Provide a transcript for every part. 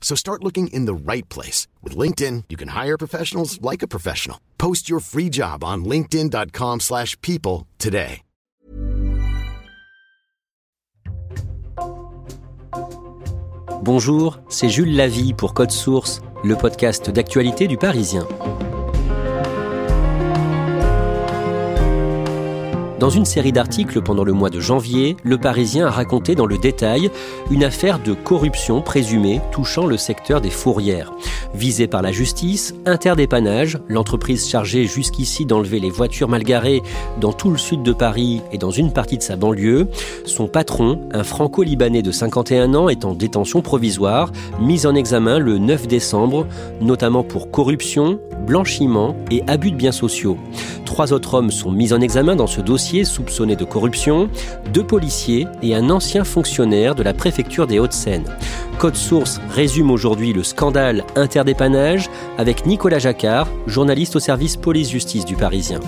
So start looking in the right place. With LinkedIn, you can hire professionals like a professional. Post your free job on linkedin.com slash people today. Bonjour, c'est Jules Lavie pour Code Source, le podcast d'actualité du Parisien. Dans une série d'articles pendant le mois de janvier, Le Parisien a raconté dans le détail une affaire de corruption présumée touchant le secteur des fourrières. Visée par la justice, Interdépannage, l'entreprise chargée jusqu'ici d'enlever les voitures mal garées dans tout le sud de Paris et dans une partie de sa banlieue, son patron, un franco-libanais de 51 ans, est en détention provisoire, mis en examen le 9 décembre, notamment pour corruption, blanchiment et abus de biens sociaux. Trois autres hommes sont mis en examen dans ce dossier soupçonnés de corruption, deux policiers et un ancien fonctionnaire de la préfecture des Hauts-de-Seine. Code Source résume aujourd'hui le scandale interdépannage avec Nicolas Jacquard, journaliste au service police-justice du Parisien.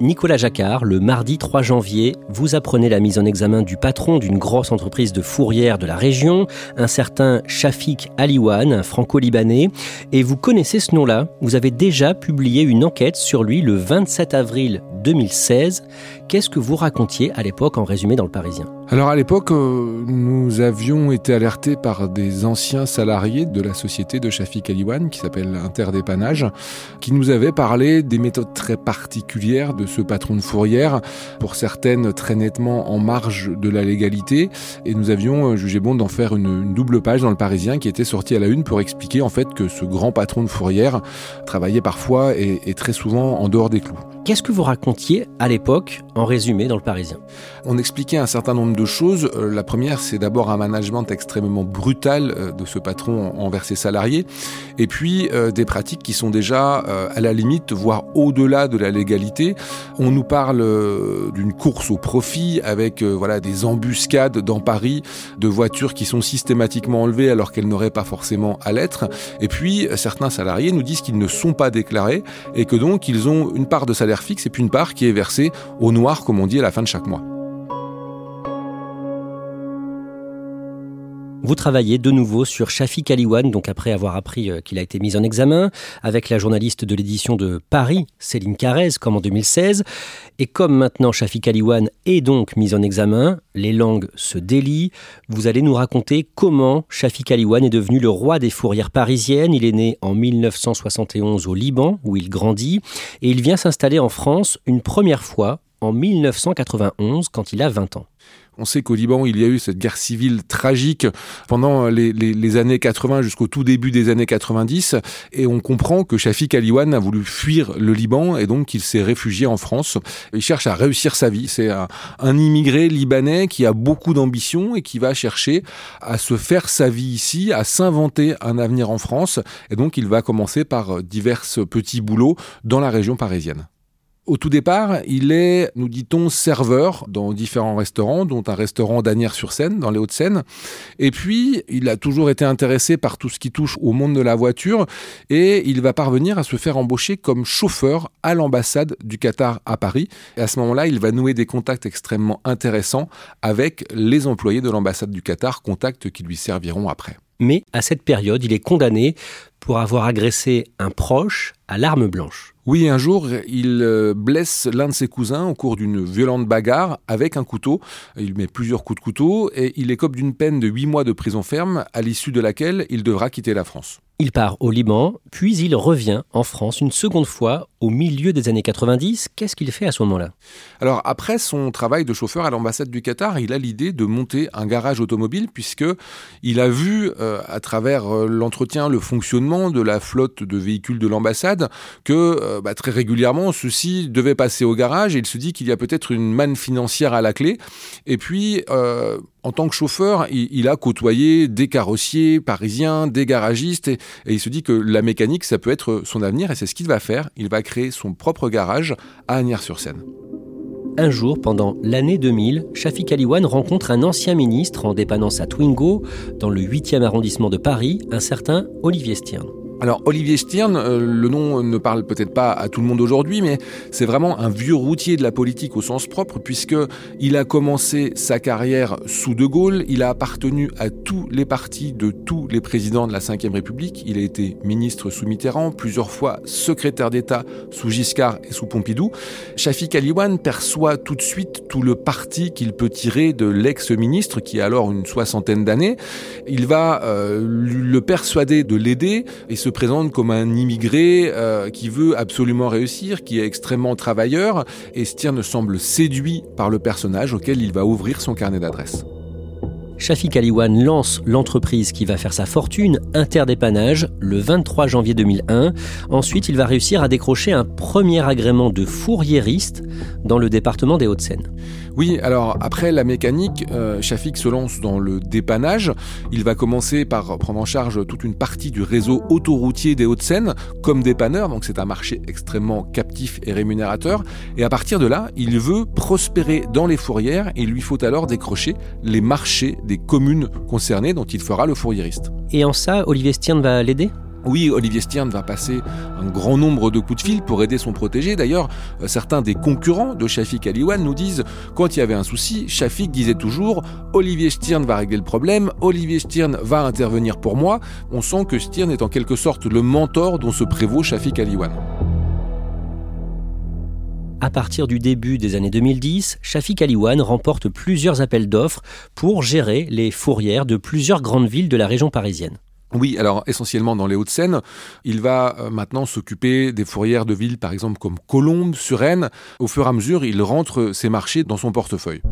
Nicolas Jacquard, le mardi 3 janvier, vous apprenez la mise en examen du patron d'une grosse entreprise de fourrière de la région, un certain Shafik Aliwan, un franco-libanais, et vous connaissez ce nom-là. Vous avez déjà publié une enquête sur lui le 27 avril 2016. Qu'est-ce que vous racontiez à l'époque en résumé dans le Parisien? Alors à l'époque, euh, nous avions été alertés par des anciens salariés de la société de Shafik Aliwan, qui s'appelle Interdépannage, qui nous avaient parlé des méthodes très particulières de ce patron de fourrière, pour certaines très nettement en marge de la légalité, et nous avions euh, jugé bon d'en faire une, double page dans le Parisien qui était sortie à la une pour expliquer en fait que ce grand patron de fourrière travaillait parfois et très souvent en dehors des clous. Qu'est-ce que vous racontiez à l'époque en résumé dans le Parisien? On expliquait un certain nombre de choses. Euh, la première, c'est d'abord un management extrêmement brutal euh, de ce patron envers ses salariés, et puis euh, des pratiques qui sont déjà à la limite, voire au-delà de la légalité. On nous parle d'une course au profit avec voilà des embuscades dans Paris de voitures qui sont systématiquement enlevées alors qu'elles n'auraient pas forcément à l'être. Et puis certains salariés nous disent qu'ils ne sont pas déclarés et que donc ils ont une part de salaire fixe et puis une part qui est versée au noir, comme on dit, à la fin de chaque mois. Vous travaillez de nouveau sur Shafiq Aliwan, donc après avoir appris euh, qu'il a été mis en examen, avec la journaliste de l'édition de Paris, Céline Carrez, comme en 2016. Et comme maintenant Shafiq Aliwan est donc mis en examen, les langues se délient. Vous allez nous raconter comment Shafiq Aliwan est devenu le roi des fourrières parisiennes. Il est né en 1971 au Liban, où il grandit, et il vient s'installer en France une première fois en 1991, quand il a 20 ans. On sait qu'au Liban, il y a eu cette guerre civile tragique pendant les, années 80 jusqu'au tout début des années 90. Et on comprend que Shafik Aliwan a voulu fuir le Liban et donc il s'est réfugié en France. Il cherche à réussir sa vie. C'est un, un immigré libanais qui a beaucoup d'ambition et qui va chercher à se faire sa vie ici, à s'inventer un avenir en France. Et donc il va commencer par divers petits boulots dans la région parisienne. Au tout départ, il est, nous dit-on, serveur dans différents restaurants, dont un restaurant d'Anières-sur-Seine, dans les Hauts-de-Seine. Et puis, il a toujours été intéressé par tout ce qui touche au monde de la voiture et il va parvenir à se faire embaucher comme chauffeur à l'ambassade du Qatar à Paris. Et à ce moment-là, il va nouer des contacts extrêmement intéressants avec les employés de l'ambassade du Qatar, contacts qui lui serviront après. Mais à cette période, il est condamné pour avoir agressé un proche à l'arme blanche. Oui, un jour, il euh, blesse l'un de ses cousins au cours d'une violente bagarre avec un couteau. Il met plusieurs coups de couteau et il écope d'une peine de 8 mois de prison ferme, à l'issue de laquelle il devra quitter la France. Il part au Liban, puis il revient en France une seconde fois au milieu des années 90. Qu'est-ce qu'il fait à ce moment-là? Alors après son travail de chauffeur à l'ambassade du Qatar, il a l'idée de monter un garage automobile puisque il a vu euh, à travers euh, l'entretien, le fonctionnement de la flotte de véhicules de l'ambassade que euh, bah, très régulièrement ceux-ci devaient passer au garage et il se dit qu'il y a peut-être une manne financière à la clé. Et puis en tant que chauffeur, il, a côtoyé des carrossiers parisiens, des garagistes, et, il se dit que la mécanique, ça peut être son avenir, et c'est ce qu'il va faire. Il va créer son propre garage à Agnières-sur-Seine. Un jour, pendant l'année 2000, Shafiq Aliwan rencontre un ancien ministre en dépendance à Twingo, dans le 8e arrondissement de Paris, un certain Olivier Stern. Alors Olivier Stirn, euh, le nom ne parle peut-être pas à tout le monde aujourd'hui, mais c'est vraiment un vieux routier de la politique au sens propre, puisque il a commencé sa carrière sous De Gaulle, il a appartenu à tous les partis de tous les présidents de la Ve République, il a été ministre sous Mitterrand, plusieurs fois secrétaire d'État sous Giscard et sous Pompidou. Shafiq Aliwan perçoit tout de suite tout le parti qu'il peut tirer de l'ex-ministre, qui a alors une soixantaine d'années. Il va euh, le persuader de l'aider et se présente comme un immigré euh, qui veut absolument réussir, qui est extrêmement travailleur, et Stirn semble séduit par le personnage auquel il va ouvrir son carnet d'adresses. Shafiq Aliwan lance l'entreprise qui va faire sa fortune, Interdépannage, le 23 janvier 2001. Ensuite, il va réussir à décrocher un premier agrément de fourriériste dans le département des Hauts-de-Seine. Oui, alors après la mécanique, euh, Shafik se lance dans le dépannage. Il va commencer par prendre en charge toute une partie du réseau autoroutier des Hauts-de-Seine comme dépanneur, donc c'est un marché extrêmement captif et rémunérateur. Et à partir de là, il veut prospérer dans les fourrières il lui faut alors décrocher les marchés des communes concernées dont il fera le fourriériste. Et en ça, Olivier Stern va l'aider? Oui, Olivier Stern va passer un grand nombre de coups de fil pour aider son protégé. D'ailleurs, euh, certains des concurrents de Shafik Aliwan nous disent quand il y avait un souci, Shafik disait toujours Olivier Stern va régler le problème, Olivier Stern va intervenir pour moi. On sent que Stern est en quelque sorte le mentor dont se prévaut Shafik Aliwan. À partir du début des années 2010, Shafik Aliwan remporte plusieurs appels d'offres pour gérer les fourrières de plusieurs grandes villes de la région parisienne. Oui, alors essentiellement dans les Hauts-de-Seine. Il va euh, maintenant s'occuper des fourrières de villes, par exemple comme Colombes, Suresnes. Au fur et à mesure, il rentre ses marchés dans son portefeuille.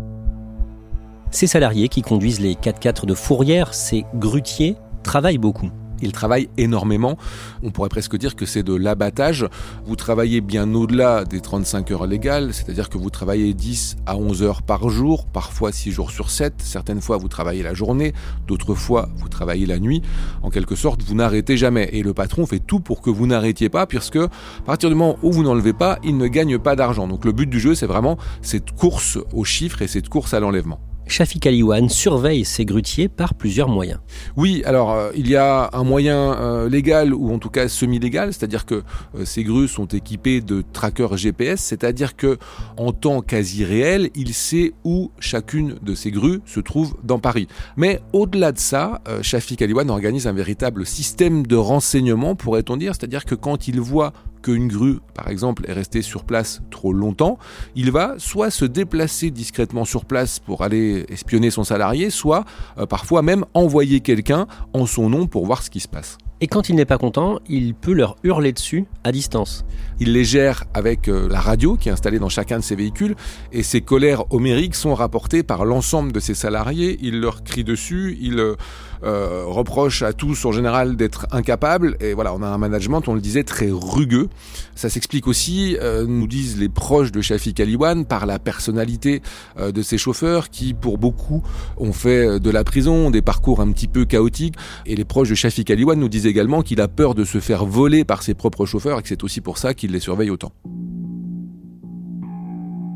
Ces salariés qui conduisent les 4x4 de fourrière, ces grutiers, travaillent beaucoup. Il travaille énormément. On pourrait presque dire que c'est de l'abattage. Vous travaillez bien au-delà des 35 heures légales, c'est-à-dire que vous travaillez 10 à 11 heures par jour, parfois 6 jours sur 7. Certaines fois, vous travaillez la journée, d'autres fois, vous travaillez la nuit. En quelque sorte, vous n'arrêtez jamais. Et le patron fait tout pour que vous n'arrêtiez pas, puisque à partir du moment où vous n'enlevez pas, il ne gagne pas d'argent. Donc le but du jeu, c'est vraiment cette course aux chiffres et cette course à l'enlèvement. Shafik Aliwan surveille ces grutiers par plusieurs moyens. Oui, alors euh, il y a un moyen euh, légal ou en tout cas semi-légal, c'est-à-dire que euh, ces grues sont équipées de trackers GPS, c'est-à-dire que en temps quasi réel, il sait où chacune de ces grues se trouve dans Paris. Mais au-delà de ça, Shafik Aliwan organise un véritable système de renseignement, pourrait-on dire, c'est-à-dire que quand il voit qu'une grue, par exemple, est restée sur place trop longtemps, il va soit se déplacer discrètement sur place pour aller espionner son salarié, soit euh, parfois même envoyer quelqu'un en son nom pour voir ce qui se passe. Et quand il n'est pas content, il peut leur hurler dessus à distance. Il les gère avec euh, la radio qui est installée dans chacun de ses véhicules et ces colères homériques sont rapportées par l'ensemble de ses salariés. Il leur crie dessus, il euh, euh, reproche à tous en général d'être incapables et voilà, on a un management, on le disait, très rugueux. Ça s'explique aussi, nous disent les proches de Shafiq Aliwan, par la personnalité de ses chauffeurs qui, pour beaucoup, ont fait de la prison, des parcours un petit peu chaotiques. Et les proches de Shafiq Aliwan nous disent qu'il a peur de se faire voler par ses propres chauffeurs et que c'est aussi pour ça qu'il les surveille autant.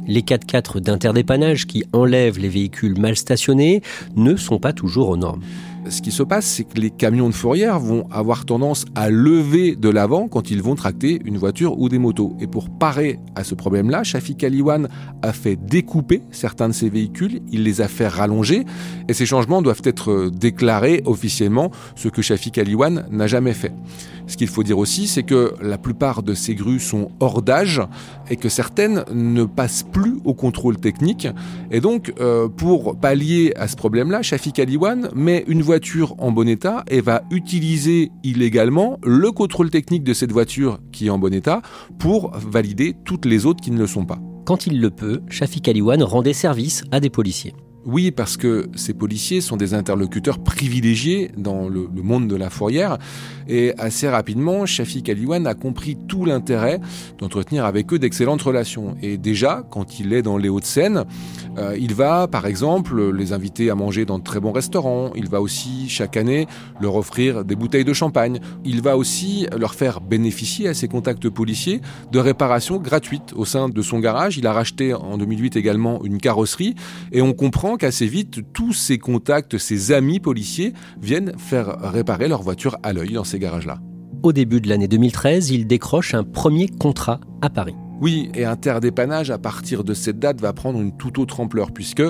Les 4x4 d'interdépannage qui enlèvent les véhicules mal stationnés ne sont pas toujours aux normes. Ce qui se passe, c'est que les camions de fourrière vont avoir tendance à lever de l'avant quand ils vont tracter une voiture ou des motos. Et pour parer à ce problème-là, Shafiq Aliwan a fait découper certains de ces véhicules, il les a fait rallonger, et ces changements doivent être déclarés officiellement, ce que Shafiq Aliwan n'a jamais fait. Ce qu'il faut dire aussi, c'est que la plupart de ces grues sont hors d'âge et que certaines ne passent plus au contrôle technique. Et donc, euh, pour pallier à ce problème-là, Shafiq Aliwan met une voiture en bon état et va utiliser illégalement le contrôle technique de cette voiture qui est en bon état pour valider toutes les autres qui ne le sont pas. Quand il le peut, Shafiq Aliwan rend des services à des policiers. Oui, parce que ces policiers sont des interlocuteurs privilégiés dans le, monde de la fourrière. Et assez rapidement, Shafiq Aliwan a compris tout l'intérêt d'entretenir avec eux d'excellentes relations. Et déjà, quand il est dans les Hauts-de-Seine, euh, il va, par exemple, les inviter à manger dans de très bons restaurants. Il va aussi, chaque année, leur offrir des bouteilles de champagne. Il va aussi leur faire bénéficier à ses contacts policiers de réparations gratuites au sein de son garage. Il a racheté en 2008 également une carrosserie. Et on comprend qu'assez vite, tous ses contacts, ses amis policiers viennent faire réparer leur voiture à l'œil dans ces garages-là. Au début de l'année 2013, il décroche un premier contrat à Paris. Oui, et interdépannage à partir de cette date va prendre une toute autre ampleur puisque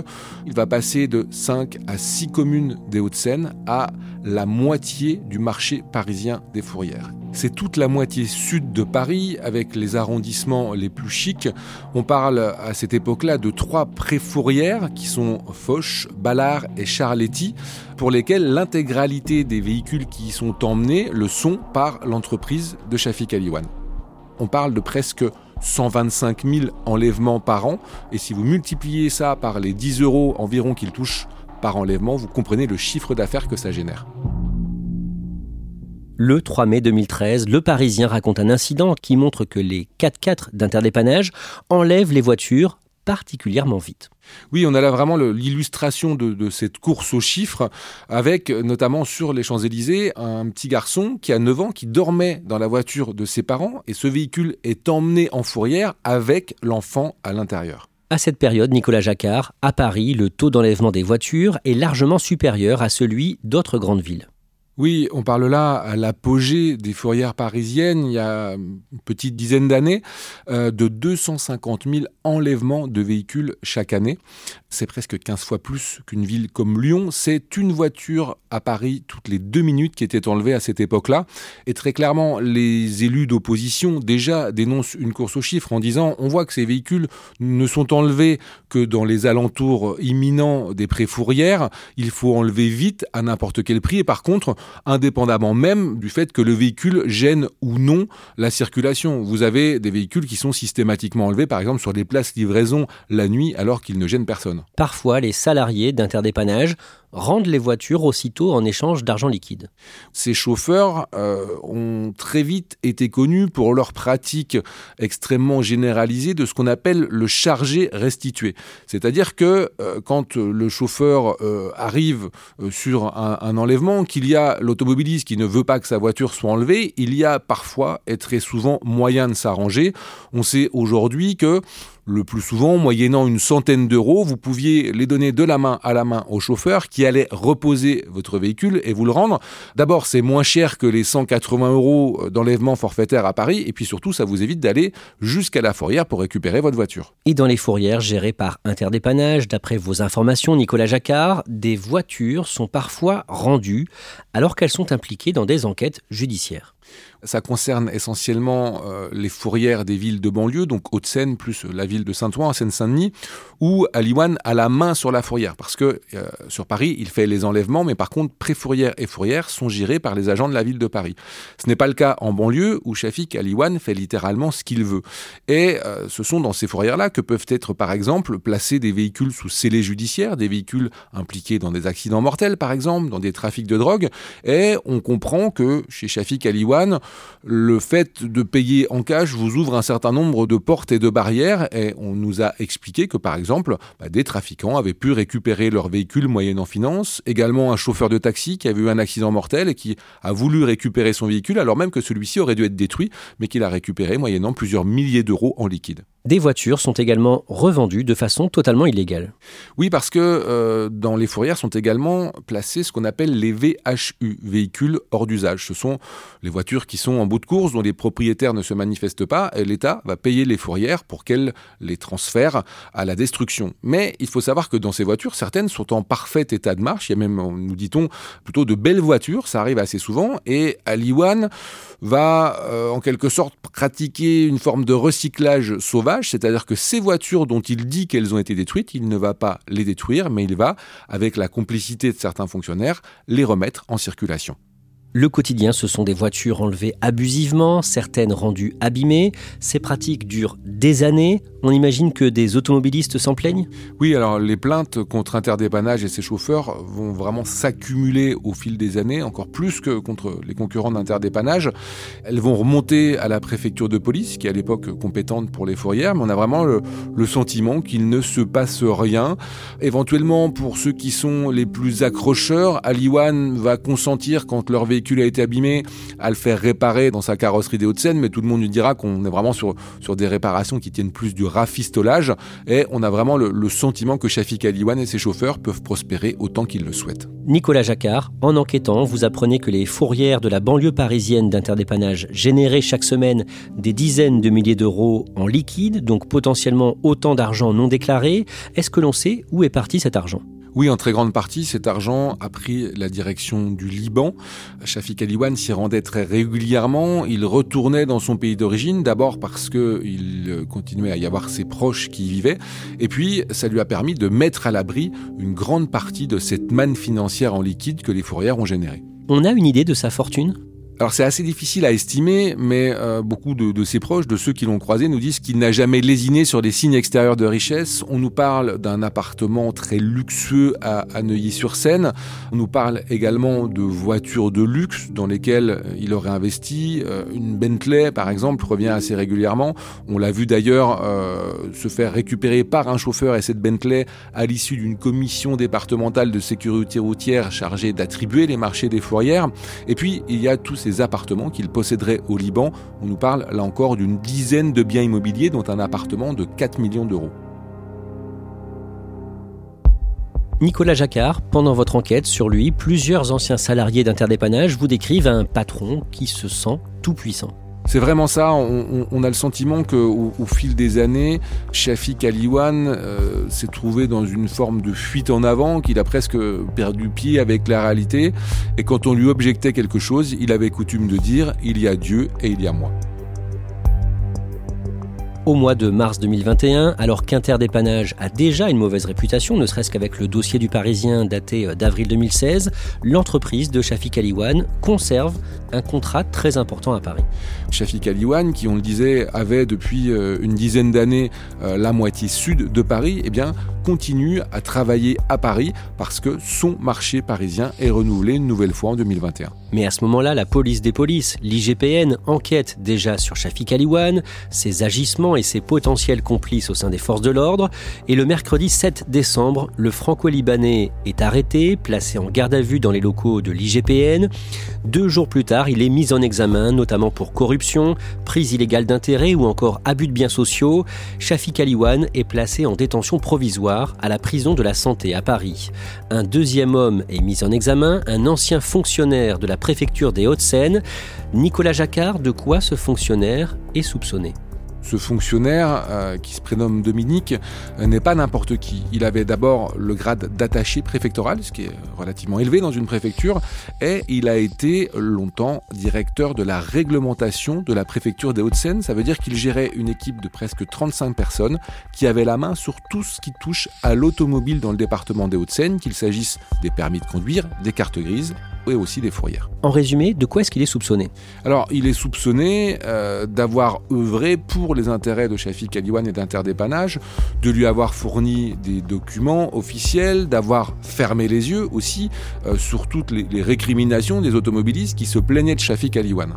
il va passer de 5 à 6 communes des Hauts-de-Seine à la moitié du marché parisien des fourrières. C'est toute la moitié sud de Paris avec les arrondissements les plus chics. On parle à cette époque-là de trois préfourrières qui sont Foch, Ballard et Charletti pour lesquelles l'intégralité des véhicules qui y sont emmenés le sont par l'entreprise de Shafik Aliwan. On parle de presque 125 000 enlèvements par an. Et si vous multipliez ça par les 10 euros environ qu'il touche par enlèvement, vous comprenez le chiffre d'affaires que ça génère. Le 3 mai 2013, Le Parisien raconte un incident qui montre que les 4x4 d'interdépannage enlèvent les voitures particulièrement vite. Oui, on a là vraiment l'illustration de, cette course aux chiffres, avec notamment sur les Champs-Élysées un petit garçon qui a 9 ans qui dormait dans la voiture de ses parents et ce véhicule est emmené en fourrière avec l'enfant à l'intérieur. À cette période, Nicolas Jacquard, à Paris, le taux d'enlèvement des voitures est largement supérieur à celui d'autres grandes villes. Oui, on parle là à l'apogée des fourrières parisiennes, il y a une petite dizaine d'années, euh, de 250 000 enlèvements de véhicules chaque année. C'est presque 15 fois plus qu'une ville comme Lyon. C'est une voiture à Paris toutes les deux minutes qui était enlevée à cette époque-là. Et très clairement, les élus d'opposition déjà dénoncent une course aux chiffres en disant on voit que ces véhicules ne sont enlevés que dans les alentours imminents des pré-fourrières. Il faut enlever vite à n'importe quel prix. Et par contre, indépendamment même du fait que le véhicule gêne ou non la circulation. Vous avez des véhicules qui sont systématiquement enlevés, par exemple sur des places livraison la nuit, alors qu'ils ne gênent personne. Parfois, les salariés d'interdépannage rendent les voitures aussitôt en échange d'argent liquide. Ces chauffeurs euh, ont très vite été connus pour leur pratique extrêmement généralisée de ce qu'on appelle le chargé restitué. C'est-à-dire que euh, quand le chauffeur euh, arrive sur un, un enlèvement, qu'il y a l'automobiliste qui ne veut pas que sa voiture soit enlevée, il y a parfois et très souvent moyen de s'arranger. On sait aujourd'hui que le plus souvent, moyennant une centaine d'euros, vous pouviez les donner de la main à la main au chauffeur allait reposer votre véhicule et vous le rendre. D'abord, c'est moins cher que les 180 euros d'enlèvement forfaitaire à Paris, et puis surtout, ça vous évite d'aller jusqu'à la fourrière pour récupérer votre voiture. Et dans les fourrières gérées par Interdépannage, d'après vos informations, Nicolas Jacquard, des voitures sont parfois rendues alors qu'elles sont impliquées dans des enquêtes judiciaires. Ça concerne essentiellement euh, les fourrières des villes de banlieue, donc Haute-Seine plus la ville de Saint-Ouen, en Seine-Saint-Denis, où Aliwan a la main sur la fourrière. Parce que euh, sur Paris, il fait les enlèvements, mais par contre, pré-fourrière et fourrière sont gérés par les agents de la ville de Paris. Ce n'est pas le cas en banlieue, où Shafik Aliwan fait littéralement ce qu'il veut. Et euh, ce sont dans ces fourrières-là que peuvent être, par exemple, placés des véhicules sous scellé judiciaire, des véhicules impliqués dans des accidents mortels, par exemple, dans des trafics de drogue. Et on comprend que chez Shafik Aliwan, le fait de payer en cash vous ouvre un certain nombre de portes et de barrières et on nous a expliqué que par exemple bah, des trafiquants avaient pu récupérer leur véhicule moyennant finance, également un chauffeur de taxi qui avait eu un accident mortel et qui a voulu récupérer son véhicule alors même que celui-ci aurait dû être détruit mais qu'il a récupéré moyennant plusieurs milliers d'euros en liquide. Des voitures sont également revendues de façon totalement illégale. Oui, parce que euh, dans les fourrières sont également placés ce qu'on appelle les VHU, véhicules hors d'usage. Ce sont les voitures qui sont en bout de course, dont les propriétaires ne se manifestent pas, et l'État va payer les fourrières pour qu'elles les transfèrent à la destruction. Mais il faut savoir que dans ces voitures, certaines sont en parfait état de marche. Il y a même, nous dit-on, plutôt de belles voitures, ça arrive assez souvent, et Aliwan va euh, en quelque sorte pratiquer une forme de recyclage sauvage, c'est-à-dire que ces voitures dont il dit qu'elles ont été détruites, il ne va pas les détruire, mais il va, avec la complicité de certains fonctionnaires, les remettre en circulation. Le quotidien, ce sont des voitures enlevées abusivement, certaines rendues abîmées. Ces pratiques durent des années. On imagine que des automobilistes s'en plaignent? Oui, alors les plaintes contre Interdépannage et ses chauffeurs vont vraiment s'accumuler au fil des années, encore plus que contre les concurrents d'Interdépannage. Elles vont remonter à la préfecture de police, qui est à l'époque compétente pour les fourrières, mais on a vraiment le, le sentiment qu'il ne se passe rien. Éventuellement, pour ceux qui sont les plus accrocheurs, Aliwan va consentir quand leur véhicule a été abîmé à le faire réparer dans sa carrosserie des Hauts-de-Seine, mais tout le monde lui dira qu'on est vraiment sur, sur des réparations qui tiennent plus du rafistolage et on a vraiment le, sentiment que Shafik Aliwan et ses chauffeurs peuvent prospérer autant qu'ils le souhaitent. Nicolas Jacquard, en enquêtant, vous apprenez que les fourrières de la banlieue parisienne d'interdépannage généraient chaque semaine des dizaines de milliers d'euros en liquide, donc potentiellement autant d'argent non déclaré. Est-ce que l'on sait où est parti cet argent? Oui, en très grande partie, cet argent a pris la direction du Liban. Shafik Aliwan s'y rendait très régulièrement. Il retournait dans son pays d'origine, d'abord parce qu'il continuait à y avoir ses proches qui y vivaient, et puis ça lui a permis de mettre à l'abri une grande partie de cette manne financière en liquide que les fourrières ont générée. On a une idée de sa fortune? Alors c'est assez difficile à estimer, mais euh, beaucoup de, ses proches, de ceux qui l'ont croisé, nous disent qu'il n'a jamais lésiné sur des signes extérieurs de richesse. On nous parle d'un appartement très luxueux à, à Neuilly-sur-Seine. On nous parle également de voitures de luxe dans lesquelles il aurait investi. Euh, une Bentley, par exemple, revient assez régulièrement. On l'a vu d'ailleurs euh, se faire récupérer par un chauffeur et cette Bentley à l'issue d'une commission départementale de sécurité routière chargée d'attribuer les marchés des fourrières. Et puis il y a tous appartements qu'il posséderait au Liban. On nous parle là encore d'une dizaine de biens immobiliers, dont un appartement de 4 millions d'euros. Nicolas Jacquard, pendant votre enquête sur lui, plusieurs anciens salariés d'Interdépannage vous décrivent un patron qui se sent tout puissant. C'est vraiment ça. On, a le sentiment qu'au au fil des années, Shafik Aliwan euh, s'est trouvé dans une forme de fuite en avant, qu'il a presque perdu pied avec la réalité. Et quand on lui objectait quelque chose, il avait coutume de dire il y a Dieu et il y a moi au mois de mars 2021, alors qu'Interdépannage a déjà une mauvaise réputation, ne serait-ce qu'avec le dossier du Parisien daté euh, d'avril 2016, l'entreprise de Shafik Aliwan conserve un contrat très important à Paris. Shafik Aliwan, qui on le disait avait depuis euh, une dizaine d'années euh, la moitié sud de Paris, eh bien continue à travailler à Paris parce que son marché parisien est renouvelé une nouvelle fois en 2021. Mais à ce moment-là, la police des polices, l'IGPN, enquête déjà sur Shafik Aliwan, ses agissements et ses potentiels complices au sein des forces de l'ordre. Et le mercredi 7 décembre, le franco-libanais est arrêté, placé en garde à vue dans les locaux de l'IGPN. Deux jours plus tard, il est mis en examen, notamment pour corruption, prise illégale d'intérêt ou encore abus de biens sociaux. Shafik Aliwan est placé en détention provisoire à la prison de la Santé à Paris. Un deuxième homme est mis en examen, un ancien fonctionnaire de la préfecture des Hauts-de-Seine. Nicolas Jacquard, de quoi ce fonctionnaire est soupçonné ce fonctionnaire, euh, qui se prénomme Dominique, n'est pas n'importe qui. Il avait d'abord le grade d'attaché préfectoral, ce qui est relativement élevé dans une préfecture, et il a été longtemps directeur de la réglementation de la préfecture des Hauts-de-Seine. Ça veut dire qu'il gérait une équipe de presque 35 personnes qui avait la main sur tout ce qui touche à l'automobile dans le département des Hauts-de-Seine, qu'il s'agisse des permis de conduire, des cartes grises et aussi des fourrières. En résumé, de quoi est-ce qu'il est soupçonné Alors, il est soupçonné euh, d'avoir œuvré pour les intérêts de Shafik Aliwan et d'Interdépannage, de lui avoir fourni des documents officiels, d'avoir fermé les yeux aussi euh, sur toutes les, les récriminations des automobilistes qui se plaignaient de Shafik Aliwan.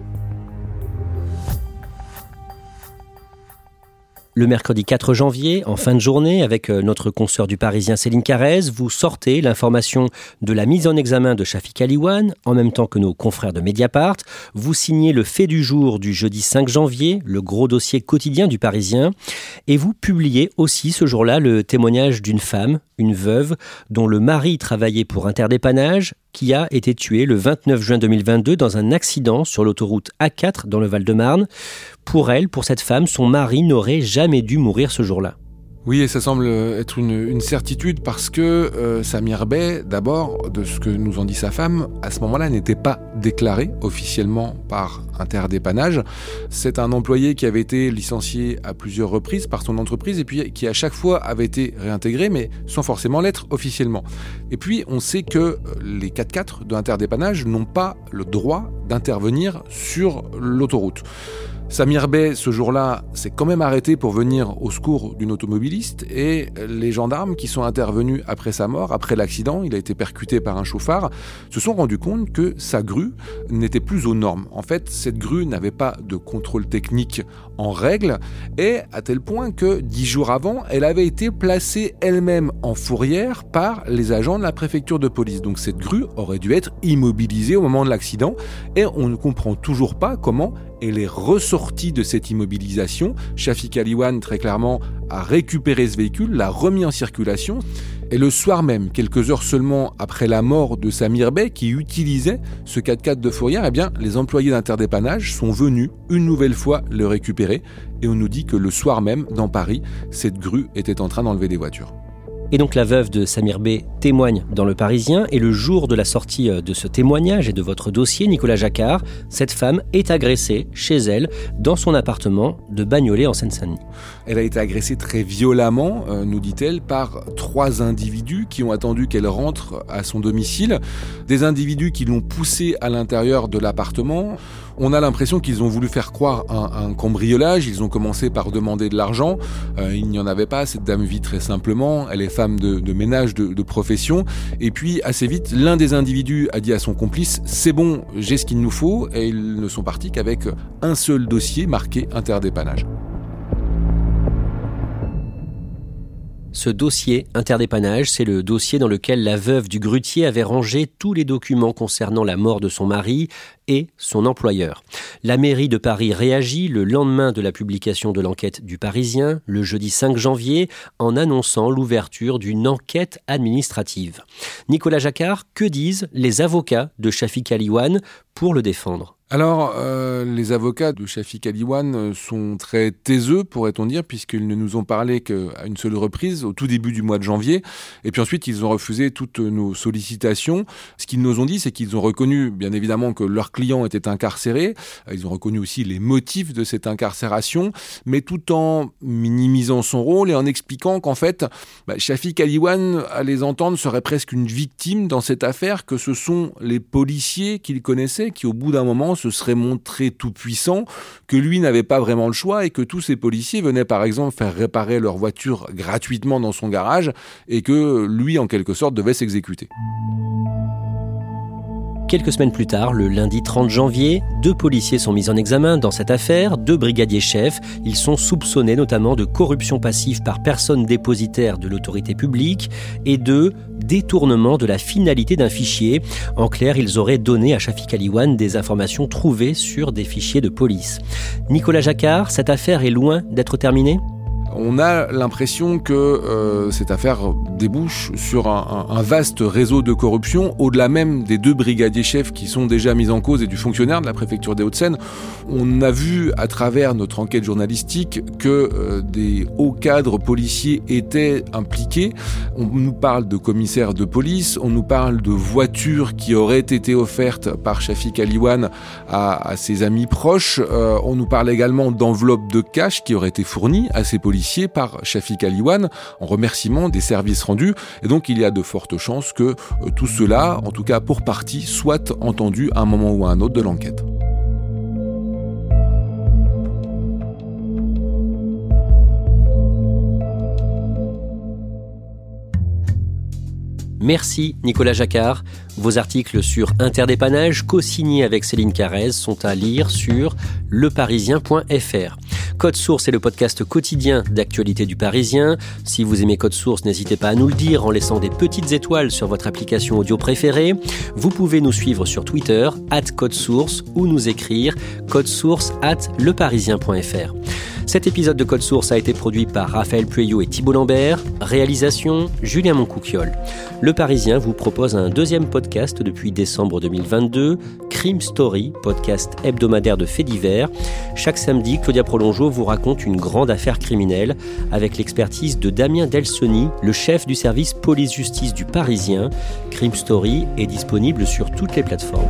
Le mercredi 4 janvier, en fin de journée, avec euh, notre consoeur du Parisien Céline Carrez, vous sortez l'information de la mise en examen de Shafik Aliwan, en même temps que nos confrères de Mediapart. Vous signez le fait du jour du jeudi 5 janvier, le gros dossier quotidien du Parisien, et vous publiez aussi ce jour-là le témoignage d'une femme, une veuve, dont le mari travaillait pour Interdépannage, qui a été tuée le 29 juin 2022 dans un accident sur l'autoroute A4 dans le Val-de-Marne. Pour elle, pour cette femme, son mari n'aurait jamais dû mourir ce jour-là. Oui, et ça semble être une, certitude parce que euh, Samir Bey, d'abord, de ce que nous en dit sa femme, à ce moment-là n'était pas déclaré officiellement par Interdépannage. C'est un employé qui avait été licencié à plusieurs reprises par son entreprise et puis qui à chaque fois avait été réintégré, mais sans forcément l'être officiellement. Et puis on sait que les 4x4 de Interdépannage n'ont pas le droit d'intervenir sur l'autoroute. Samir Bey, ce jour-là, s'est quand même arrêté pour venir au secours d'une automobiliste et les gendarmes qui sont intervenus après sa mort, après l'accident, il a été percuté par un chauffard, se sont rendus compte que sa grue n'était plus aux normes. En fait, cette grue n'avait pas de contrôle technique en règle et à tel point que dix jours avant, elle avait été placée elle-même en fourrière par les agents de la préfecture de police. Donc cette grue aurait dû être immobilisée au moment de l'accident et on ne comprend toujours pas comment elle est ressortie de cette immobilisation. Shafik Aliwan, très clairement, a récupéré ce véhicule, l'a remis en circulation. Et le soir même, quelques heures seulement après la mort de Samir Bey, qui utilisait ce 4x4 de fourrière, eh bien, les employés d'interdépannage sont venus une nouvelle fois le récupérer. Et on nous dit que le soir même, dans Paris, cette grue était en train d'enlever des voitures. Et donc la veuve de Samir B témoigne dans Le Parisien et le jour de la sortie euh, de ce témoignage et de votre dossier, Nicolas Jacquard, cette femme est agressée chez elle dans son appartement de Bagnolet en Seine-Saint-Denis. Elle a été agressée très violemment, euh, nous dit-elle, par trois individus qui ont attendu qu'elle rentre à son domicile. Des individus qui l'ont poussée à l'intérieur de l'appartement. On a l'impression qu'ils ont voulu faire croire un, un, cambriolage. Ils ont commencé par demander de l'argent. Euh, il n'y en avait pas. Cette dame vit très simplement. Elle est femme de, de ménage de, de, profession. Et puis, assez vite, l'un des individus a dit à son complice C'est bon, j'ai ce qu'il nous faut. Et ils ne sont partis qu'avec un seul dossier marqué interdépannage. Ce dossier interdépannage, c'est le dossier dans lequel la veuve du grutier avait rangé tous les documents concernant la mort de son mari et son employeur. La mairie de Paris réagit le lendemain de la publication de l'enquête du Parisien, le jeudi 5 janvier, en annonçant l'ouverture d'une enquête administrative. Nicolas Jacquard, que disent les avocats de Shafik Aliwan pour le défendre? Alors, euh, les avocats de Shafik Aliwan euh, sont très taiseux, pourrait-on dire, puisqu'ils ne nous ont parlé qu'à une seule reprise, au tout début du mois de janvier. Et puis ensuite, ils ont refusé toutes nos sollicitations. Ce qu'ils nous ont dit, c'est qu'ils ont reconnu, bien évidemment, que leur client était incarcéré. Euh, ils ont reconnu aussi les motifs de cette incarcération, mais tout en minimisant son rôle et en expliquant qu'en fait, bah, Shafik Aliwan, à les entendre, serait presque une victime dans cette affaire, que ce sont les policiers qu'il connaissait qui, au bout d'un moment, se serait montré tout puissant, que lui n'avait pas vraiment le choix et que tous ces policiers venaient par exemple faire réparer leur voiture gratuitement dans son garage et que lui en quelque sorte devait s'exécuter. Quelques semaines plus tard, le lundi 30 janvier, deux policiers sont mis en examen dans cette affaire, deux brigadiers chefs. Ils sont soupçonnés notamment de corruption passive par personne dépositaire de l'autorité publique et de détournement de la finalité d'un fichier. En clair, ils auraient donné à Shafik Aliwan des informations trouvées sur des fichiers de police. Nicolas Jacquard, cette affaire est loin d'être terminée? On a l'impression que euh, cette affaire débouche sur un, vaste réseau de corruption, au-delà même des deux brigadiers chefs qui sont déjà mis en cause et du fonctionnaire de la préfecture des Hauts-de-Seine. On a vu à travers notre enquête journalistique que euh, des hauts cadres policiers étaient impliqués. On nous parle de commissaires de police, on nous parle de voitures qui auraient été offertes par Shafik Aliwan à, à ses amis proches. Euh, on nous parle également d'enveloppes de cash qui auraient été fournies à ces policiers par Shafik Aliwan en remerciement des services rendus. Et donc il y a de fortes chances que euh, tout cela, en tout cas pour partie, soit entendu à un moment ou à un autre de l'enquête. Merci Nicolas Jacquard. Vos articles sur Interdépannage, co-signés avec Céline Carrez, sont à lire sur leparisien.fr. Code Source est le podcast quotidien d'actualité du Parisien. Si vous aimez Code Source, n'hésitez pas à nous le dire en laissant des petites étoiles sur votre application audio préférée. Vous pouvez nous suivre sur Twitter, at Code Source, ou nous écrire source at leparisien.fr. Cet épisode de Code Source a été produit par Raphaël Pueyo et Thibault Lambert. Réalisation Julien Moncouquiole. Le Parisien vous propose un deuxième podcast depuis décembre 2022, Crime Story, podcast hebdomadaire de faits divers. Chaque samedi, Claudia Prolongeau vous raconte une grande affaire criminelle avec l'expertise de Damien Delsoni, le chef du service police-justice du Parisien. Crime Story est disponible sur toutes les plateformes.